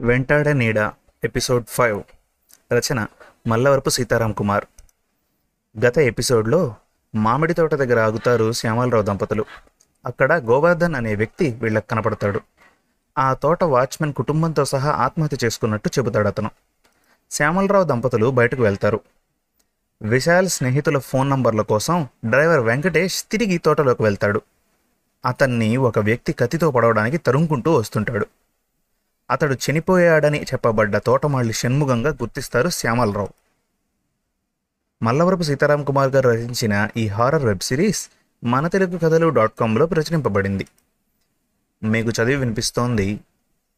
వెంటాడే నీడ episode five. రచన మల్లవరపు సీతారాం కుమార్. గత ఎపిసోడ్లో మామిడి తోట దగ్గర ఆగుతారు శ్యామలరావు దంపతులు. అక్కడ గోవర్ధన్ అనే వ్యక్తి వీళ్ళకి కనపడతాడు. ఆ తోట వాచ్మెన్ కుటుంబంతో సహా ఆత్మహత్య చేసుకున్నట్టు చెబుతాడు అతను. శ్యామలరావు దంపతులు బయటకు వెళ్తారు. విశాల్ స్నేహితుల ఫోన్ నంబర్ల కోసం డ్రైవర్ వెంకటేష్ తిరిగి తోటలోకి వెళ్తాడు. అతన్ని ఒక వ్యక్తి కత్తితో పడవడానికి తరుముకుంటూ వస్తుంటాడు. అతడు చనిపోయాడని చెప్పబడ్డ తోటమాళి షణ్ముగంగా గుర్తిస్తారు శ్యామలరావు. మల్లవరపు సీతారాం కుమార్ గారు రచించిన ఈ హారర్ వెబ్ సిరీస్ మన తెలుగు కథలు డాట్ కామ్లో ప్రచురింపబడింది. మీకు చదివి వినిపిస్తోంది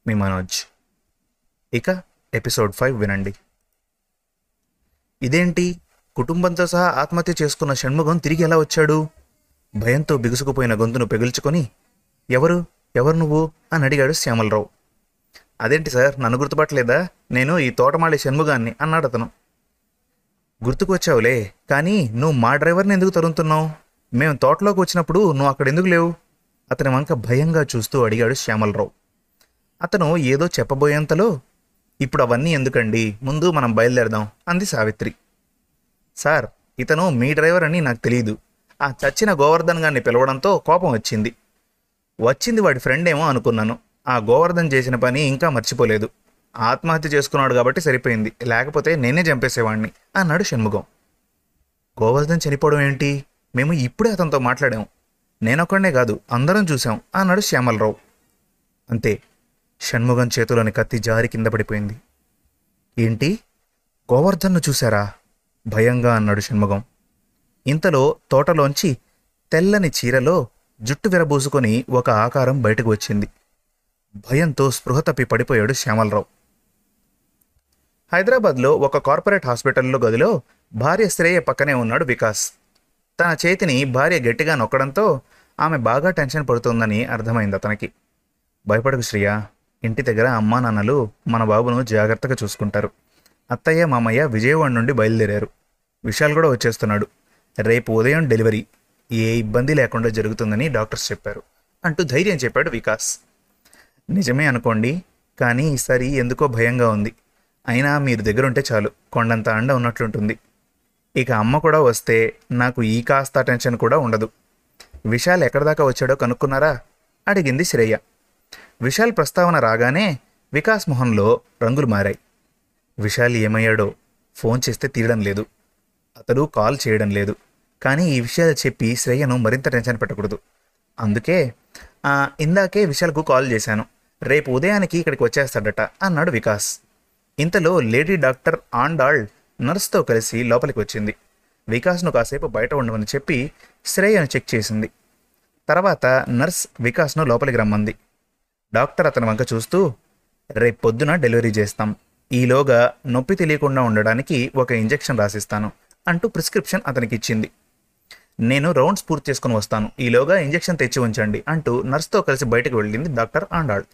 మీ మనోజ్. ఇక ఎపిసోడ్ ఫైవ్ వినండి. ఇదేంటి? కుటుంబంతో సహా ఆత్మహత్య చేసుకున్న షణ్ముఖం తిరిగి ఎలా వచ్చాడు? భయంతో బిగుసుకుపోయిన గొంతును పెగుల్చుకొని ఎవరు? ఎవరు నువ్వు? అని అడిగాడు శ్యామలరావు. అదేంటి సార్? నన్ను గుర్తుపట్టలేదా? నేను ఈ తోటమాళి షణ్ముగాన్ని అన్నాడు అతను. గుర్తుకొచ్చావులే కానీ నువ్వు మా డ్రైవర్ని ఎందుకు తరుముతున్నావు? మేము తోటలోకి వచ్చినప్పుడు నువ్వు అక్కడ ఎందుకు లేవు? అతని వంక భయంగా చూస్తూ అడిగాడు శ్యామలరావు. అతను ఏదో చెప్పబోయేంతలో ఇప్పుడు అవన్నీ ఎందుకండి? ముందు మనం బయలుదేరదాం అంది సావిత్రి. సార్ ఇతను మీ డ్రైవర్ అని నాకు తెలియదు ఆ చచ్చిన గోవర్ధన్ గారిని పిలవడంతో కోపం వచ్చింది. వచ్చింది వాడి ఫ్రెండ్ ఏమో అనుకున్నాను. ఆ గోవర్ధన్ చేసిన పని ఇంకా మర్చిపోలేదు. ఆత్మహత్య చేసుకున్నాడు కాబట్టి సరిపోయింది. లేకపోతే నేనే చంపేసేవాడిని అన్నాడు షణ్ముఖం. గోవర్ధన్ చనిపోవడం ఏంటి? మేము ఇప్పుడే అతనితో మాట్లాడాం. నేనొక్కడనే కాదు అందరం చూసాం అన్నాడు శ్యామలరావు. అంతే. షణ్ముగం చేతిలోని కత్తి జారి కింద పడిపోయింది. ఏంటి? గోవర్ధన్ను చూశారా? భయంగా అన్నాడు షణ్ముఖం. ఇంతలో తోటలోంచి తెల్లని చీరలో జుట్టు విరబూసుకొని ఒక ఆకారం బయటకు వచ్చింది. భయంతో స్పృహ తప్పి పడిపోయాడు శ్యామలరావు. హైదరాబాద్లో ఒక కార్పొరేట్ హాస్పిటల్లో గదిలో భార్య శ్రేయ పక్కనే ఉన్నాడు వికాస్. తన చేతిని భార్య గట్టిగా నొక్కడంతో ఆమె బాగా టెన్షన్ పడుతోందని అర్థమైంది అతనికి. భయపడకు శ్రియ ఇంటి దగ్గర అమ్మా నాన్నలు మన బాబును జాగ్రత్తగా చూసుకుంటారు. అత్తయ్య మామయ్య విజయవాడ నుండి బయలుదేరారు. విశాల్ కూడా వచ్చేస్తున్నాడు. రేపు ఉదయం డెలివరీ. ఏ ఇబ్బంది లేకుండా జరుగుతుందని డాక్టర్స్ చెప్పారు. అంటూ ధైర్యం చెప్పాడు వికాస్. నిజమే అనుకోండి కానీ ఈసారి ఎందుకో భయంగా ఉంది. అయినా మీరు దగ్గరుంటే చాలు కొండంత అండ ఉన్నట్లుంటుంది. ఇక అమ్మ కూడా వస్తే నాకు ఈ కాస్త టెన్షన్ కూడా ఉండదు. విశాల్ ఎక్కడి దాకా వచ్చాడో కనుక్కున్నారా? అడిగింది శ్రేయ. విశాల్ ప్రస్తావన రాగానే వికాస్ మొహంలో రంగులు మారాయి. విశాల్ ఏమయ్యాడో ఫోన్ చేస్తే తీయడం లేదు. అతడు కాల్ చేయడం లేదు. కానీ ఈ విషయాలు చెప్పి శ్రేయను మరింత టెన్షన్ పెట్టకూడదు. అందుకే ఇందాకే విశాల్కు కాల్ చేశాను. రేపు ఉదయానికి ఇక్కడికి వచ్చేస్తాడట అన్నాడు వికాస్. ఇంతలో లేడీ డాక్టర్ ఆండాళ్ నర్స్తో కలిసి లోపలికి వచ్చింది. వికాస్ను కాసేపు బయట ఉండమని చెప్పి శ్రేయను చెక్ చేసింది. తర్వాత నర్స్ వికాస్ను లోపలికి రమ్మంది. డాక్టర్ అతని వంక చూస్తూ రేపు పొద్దున డెలివరీ చేస్తాం. ఈలోగా నొప్పి తెలియకుండా ఉండడానికి ఒక ఇంజెక్షన్ రాసిస్తాను అంటూ ప్రిస్క్రిప్షన్ అతనికి ఇచ్చింది. నేను రౌండ్స్ పూర్తి చేసుకుని వస్తాను. ఈలోగా ఇంజెక్షన్ తెచ్చి ఉంచండి అంటూ నర్స్తో కలిసి బయటకు వెళ్ళింది డాక్టర్ ఆండాళ్.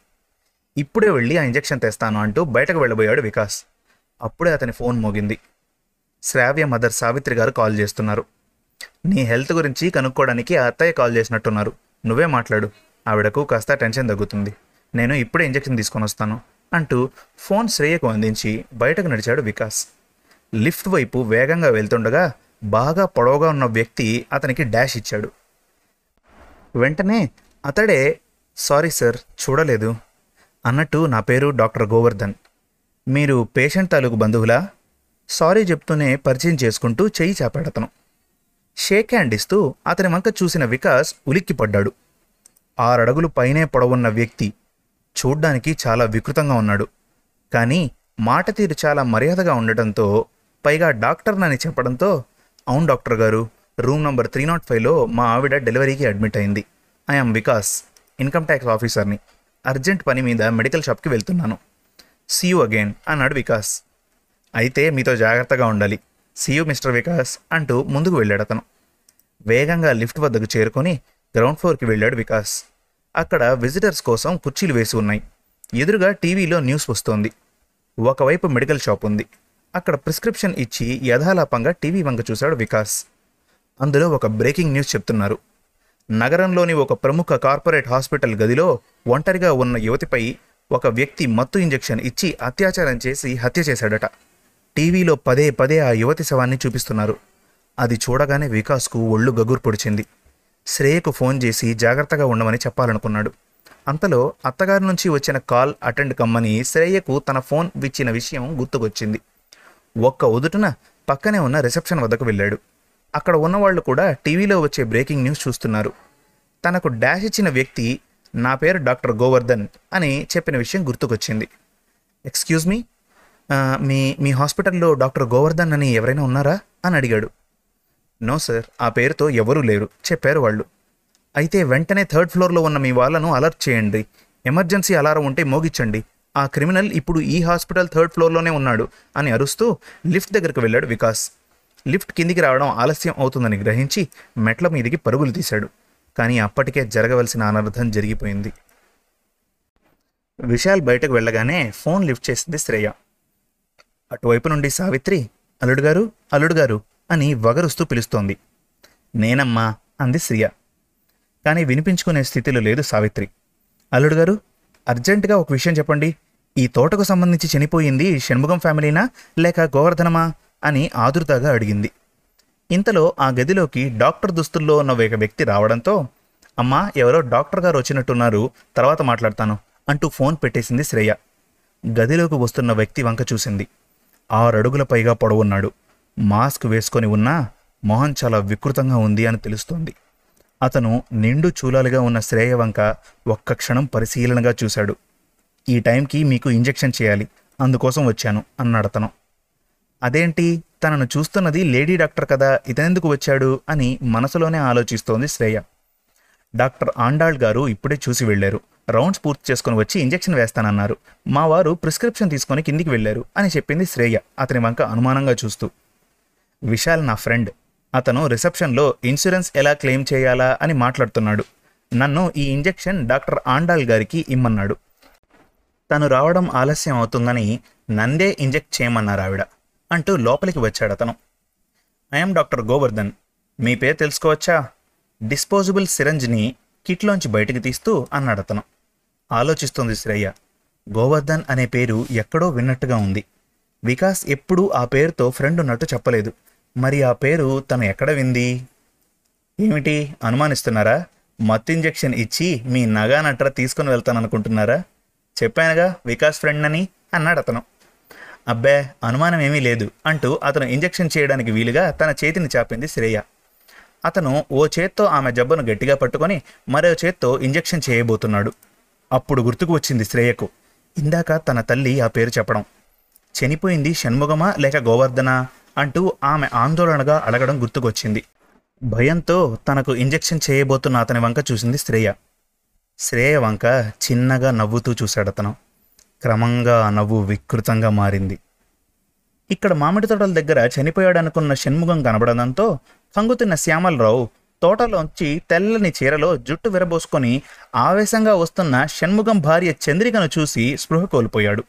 ఇప్పుడే వెళ్ళి ఆ ఇంజెక్షన్ తెస్తాను అంటూ బయటకు వెళ్ళబోయాడు వికాస్. అప్పుడే అతని ఫోన్ మోగింది. శ్రావ్య మదర్ సావిత్రి గారు కాల్ చేస్తున్నారు. నీ హెల్త్ గురించి కనుక్కోవడానికి ఆ అత్తయ్య కాల్ చేసినట్టున్నారు. నువ్వే మాట్లాడు. ఆవిడకు కాస్త టెన్షన్ తగ్గుతుంది. నేను ఇప్పుడే ఇంజెక్షన్ తీసుకొని వస్తాను అంటూ ఫోన్ శ్రేయకు అందించి బయటకు నడిచాడు వికాస్. లిఫ్ట్ వైపు వేగంగా వెళ్తుండగా బాగా పొడవుగా ఉన్న వ్యక్తి అతనికి డాష్ ఇచ్చాడు. వెంటనే అతడే సారీ సార్ చూడలేదు. అన్నట్టు నా పేరు డాక్టర్ గోవర్ధన్. మీరు పేషెంట్ తాలూకు బంధువులా? సారీ చెప్తూనే పరిచయం చేసుకుంటూ చెయ్యి చాపాడతను. షేక్ హ్యాండ్ ఇస్తూ అతని వంక చూసిన వికాస్ ఉలిక్కిపడ్డాడు. ఆరడుగులు పైనే పొడవున్న వ్యక్తి చూడ్డానికి చాలా వికృతంగా ఉన్నాడు. కానీ మాట తీరు చాలా మర్యాదగా ఉండటంతో పైగా డాక్టర్నని చెప్పడంతో అవును డాక్టర్ గారు రూమ్ నంబర్ త్రీ నాట్ ఫైవ్లో మా ఆవిడ డెలివరీకి అడ్మిట్ అయింది. ఐఎమ్ వికాస్ ఇన్కమ్ ట్యాక్స్ ఆఫీసర్ని. అర్జెంట్ పని మీద మెడికల్ షాప్కి వెళ్తున్నాను. సీ అగైన్ అన్నాడు వికాస్. అయితే మీతో జాగ్రత్తగా ఉండాలి. సియు మిస్టర్ వికాస్ అంటూ ముందుకు వెళ్ళాడు అతను. వేగంగా లిఫ్ట్ వద్దకు చేరుకొని గ్రౌండ్ ఫ్లోర్కి వెళ్ళాడు వికాస్. అక్కడ విజిటర్స్ కోసం కుర్చీలు వేసి ఉన్నాయి. ఎదురుగా టీవీలో న్యూస్ వస్తోంది. ఒకవైపు మెడికల్ షాప్ ఉంది. అక్కడ ప్రిస్క్రిప్షన్ ఇచ్చి యథాలాపంగా టీవీ వంక చూశాడు వికాస్. అందులో ఒక బ్రేకింగ్ న్యూస్ చెప్తున్నారు. నగరంలోని ఒక ప్రముఖ కార్పొరేట్ హాస్పిటల్ గదిలో ఒంటరిగా ఉన్న యువతిపై ఒక వ్యక్తి మత్తు ఇంజెక్షన్ ఇచ్చి అత్యాచారం చేసి హత్య చేశాడట. టీవీలో పదే పదే ఆ యువతి శవాన్ని చూపిస్తున్నారు. అది చూడగానే వికాస్కు ఒళ్ళు గగుర్ పొడిచింది. శ్రేయకు ఫోన్ చేసి జాగ్రత్తగా ఉండమని చెప్పాలనుకున్నాడు. అంతలో అత్తగారి నుంచి వచ్చిన కాల్ అటెండ్ కమ్మని శ్రేయకు తన ఫోన్ ఇచ్చిన విషయం గుర్తుకొచ్చింది. ఒక్క ఉదుటున పక్కనే ఉన్న రిసెప్షన్ వద్దకు వెళ్ళాడు. అక్కడ ఉన్నవాళ్ళు కూడా టీవీలో వచ్చే బ్రేకింగ్ న్యూస్ చూస్తున్నారు. తనకు డాష్ ఇచ్చిన వ్యక్తి నా పేరు డాక్టర్ గోవర్ధన్ అని చెప్పిన విషయం గుర్తుకొచ్చింది. ఎక్స్క్యూజ్ మీ మీ మీ హాస్పిటల్లో డాక్టర్ గోవర్ధన్ అని ఎవరైనా ఉన్నారా? అని అడిగాడు. నో సార్ ఆ పేరుతో ఎవరూ లేరు చెప్పారు వాళ్ళు. అయితే వెంటనే థర్డ్ ఫ్లోర్లో ఉన్న మీ వాళ్ళను అలర్ట్ చేయండి. ఎమర్జెన్సీ అలారం ఉంటే మోగించండి. ఆ క్రిమినల్ ఇప్పుడు ఈ హాస్పిటల్ థర్డ్ ఫ్లోర్లోనే ఉన్నాడు అని అరుస్తూ లిఫ్ట్ దగ్గరకు వెళ్ళాడు వికాస్. లిఫ్ట్ కిందికి రావడం ఆలస్యం అవుతుందని గ్రహించి మెట్ల మీదికి పరుగులు తీశాడు. కానీ అప్పటికే జరగవలసిన అనర్థం జరిగిపోయింది. విశాల్ బయటకు వెళ్ళగానే ఫోన్ లిఫ్ట్ చేసింది శ్రేయ. అటువైపు నుండి సావిత్రి అల్లుడుగారు అల్లుడుగారు అని వగరుస్తూ పిలుస్తోంది. నేనమ్మా అంది శ్రియ. కానీ వినిపించుకునే స్థితిలో లేదు సావిత్రి. అల్లుడుగారు అర్జెంటుగా ఒక విషయం చెప్పండి. ఈ తోటకు సంబంధించి చనిపోయింది షణ్ముఖం ఫ్యామిలీనా లేక గోవర్ధనమా? అని ఆదుర్దాగా అడిగింది. ఇంతలో ఆ గదిలోకి డాక్టర్ దుస్తుల్లో ఉన్న ఒక వ్యక్తి రావడంతో అమ్మా ఎవరో డాక్టర్ గారు వచ్చినట్టున్నారు తర్వాత మాట్లాడతాను అంటూ ఫోన్ పెట్టేసింది శ్రేయ. గదిలోకి వస్తున్న వ్యక్తి వంక చూసింది. ఆరడుగుల పైగా పొడవున్నాడు. మాస్క్ వేసుకొని ఉన్నా మొహం చాలా వికృతంగా ఉంది అని తెలుస్తోంది. అతను నిండు చూలాలుగా ఉన్న శ్రేయ వంక ఒక్క క్షణం పరిశీలనగా చూశాడు. ఈ టైంకి మీకు ఇంజెక్షన్ చేయాలి అందుకోసం వచ్చాను అన్నాడతను. అదేంటి? తనను చూస్తున్నది లేడీ డాక్టర్ కదా ఇతనెందుకు వచ్చాడు? అని మనసులోనే ఆలోచిస్తోంది శ్రేయ. డాక్టర్ ఆండాళ్ గారు ఇప్పుడే చూసి వెళ్ళారు. రౌండ్స్ పూర్తి చేసుకుని వచ్చి ఇంజెక్షన్ వేస్తానన్నారు. మా వారు ప్రిస్క్రిప్షన్ తీసుకొని కిందికి వెళ్ళారు అని చెప్పింది శ్రేయ అతని వంక అనుమానంగా చూస్తూ. విశాల్ నా ఫ్రెండ్. అతను రిసెప్షన్లో ఇన్సూరెన్స్ ఎలా క్లెయిమ్ చేయాలా అని మాట్లాడుతున్నాడు. నన్ను ఈ ఇంజెక్షన్ డాక్టర్ ఆండాల్ గారికి ఇమ్మన్నాడు. తను రావడం ఆలస్యం అవుతుందని నందే ఇంజెక్ట్ చేయమన్నారు ఆవిడ. అంటూ లోపలికి వచ్చాడు అతను. I'm doctor Govardhan. మీ పేరు తెలుసుకోవచ్చా? డిస్పోజబుల్ సిరంజ్ని కిట్లోంచి బయటికి తీస్తూ అన్నాడు అతను. ఆలోచిస్తోంది శ్రేయ. గోవర్ధన్ అనే పేరు ఎక్కడో విన్నట్టుగా ఉంది. వికాస్ ఎప్పుడూ ఆ పేరుతో ఫ్రెండ్ ఉన్నట్టు చెప్పలేదు. మరి ఆ పేరు తను ఎక్కడ వింది? ఏమిటి? అనుమానిస్తున్నారా? మత్తు ఇంజెక్షన్ ఇచ్చి మీ నగానట్ర తీసుకుని వెళ్తాననుకుంటున్నారా? చెప్పానుగా వికాస్ ఫ్రెండ్ అని అన్నాడు అతను. అబ్బే అనుమానం ఏమీ లేదు అంటూ అతను ఇంజెక్షన్ చేయడానికి వీలుగా తన చేతిని చాపింది శ్రేయ. అతను ఓ చేత్తో ఆమె జబ్బను గట్టిగా పట్టుకొని మరో చేత్తో ఇంజెక్షన్ చేయబోతున్నాడు. అప్పుడు గుర్తుకు వచ్చింది శ్రేయకు. ఇందాక తన తల్లి ఆ పేరు చెప్పడం. చనిపోయింది షణ్ముగమా లేక గోవర్ధనా అంటూ ఆమె ఆందోళనగా అడగడం గుర్తుకొచ్చింది. భయంతో తనకు ఇంజెక్షన్ చేయబోతున్న అతని వంక చూసింది శ్రేయ. శ్రేయ వంక చిన్నగా నవ్వుతూ చూశాడతను. క్రమంగా నవ్వు వికృతంగా మారింది. ఇక్కడ మామిడి తోటల దగ్గర చనిపోయాడనుకున్న షణ్ముఖం కనబడడంతో కంగుతున్న శ్యామలరావు తోటలోంచి తెల్లని చీరలో జుట్టు విరబోసుకొని ఆవేశంగా వస్తున్న షణ్ముఖం భార్య చంద్రికను చూసి స్పృహ కోల్పోయాడు.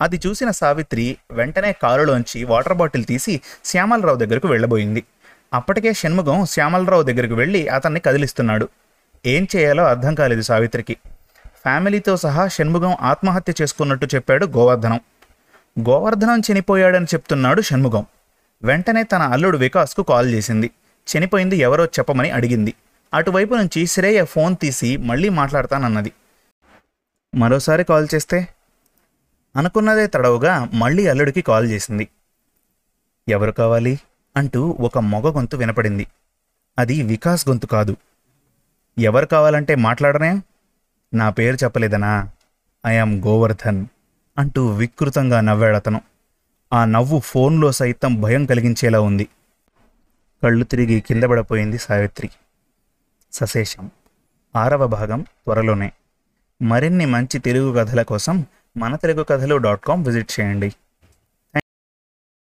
అది చూసిన సావిత్రి వెంటనే కారులోంచి వాటర్ బాటిల్ తీసి శ్యామలరావు దగ్గరకు వెళ్ళబోయింది. అప్పటికే షణ్ముఖం శ్యామలరావు దగ్గరకు వెళ్ళి అతన్ని కదిలిస్తున్నాడు. ఏం చేయాలో అర్థం కాలేదు సావిత్రికి. ఫ్యామిలీతో సహా షణ్ముగం ఆత్మహత్య చేసుకున్నట్టు చెప్పాడు గోవర్ధనం. గోవర్ధనం చనిపోయాడని చెప్తున్నాడు షణ్ముఖం వెంటనే తన అల్లుడు వికాస్కు కాల్ చేసింది. చనిపోయింది ఎవరో చెప్పమని అడిగింది. అటువైపు నుంచి శ్రేయ ఫోన్ తీసి మళ్ళీ మాట్లాడతానన్నది. మరోసారి కాల్ చేస్తే? అనుకున్నదే తడవుగా మళ్ళీ అల్లుడికి కాల్ చేసింది. ఎవరు కావాలి? అంటూ ఒక మొగ గొంతు వినపడింది. అది వికాస్ గొంతు కాదు. ఎవరు కావాలంటే మాట్లాడనే? నా పేరు చెప్పలేదనా? ఐఆమ్ గోవర్ధన్ అంటూ వికృతంగా నవ్వాడతను ఆ నవ్వు ఫోన్లో సైతం భయం కలిగించేలా ఉంది. కళ్ళు తిరిగి కిందపడపోయింది సావిత్రి. సశేషం. ఆరవ భాగం త్వరలోనే. మరిన్ని మంచి తెలుగు కథల కోసం మన తెలుగు కథలు డాట్ కామ్ విజిట్ చేయండి.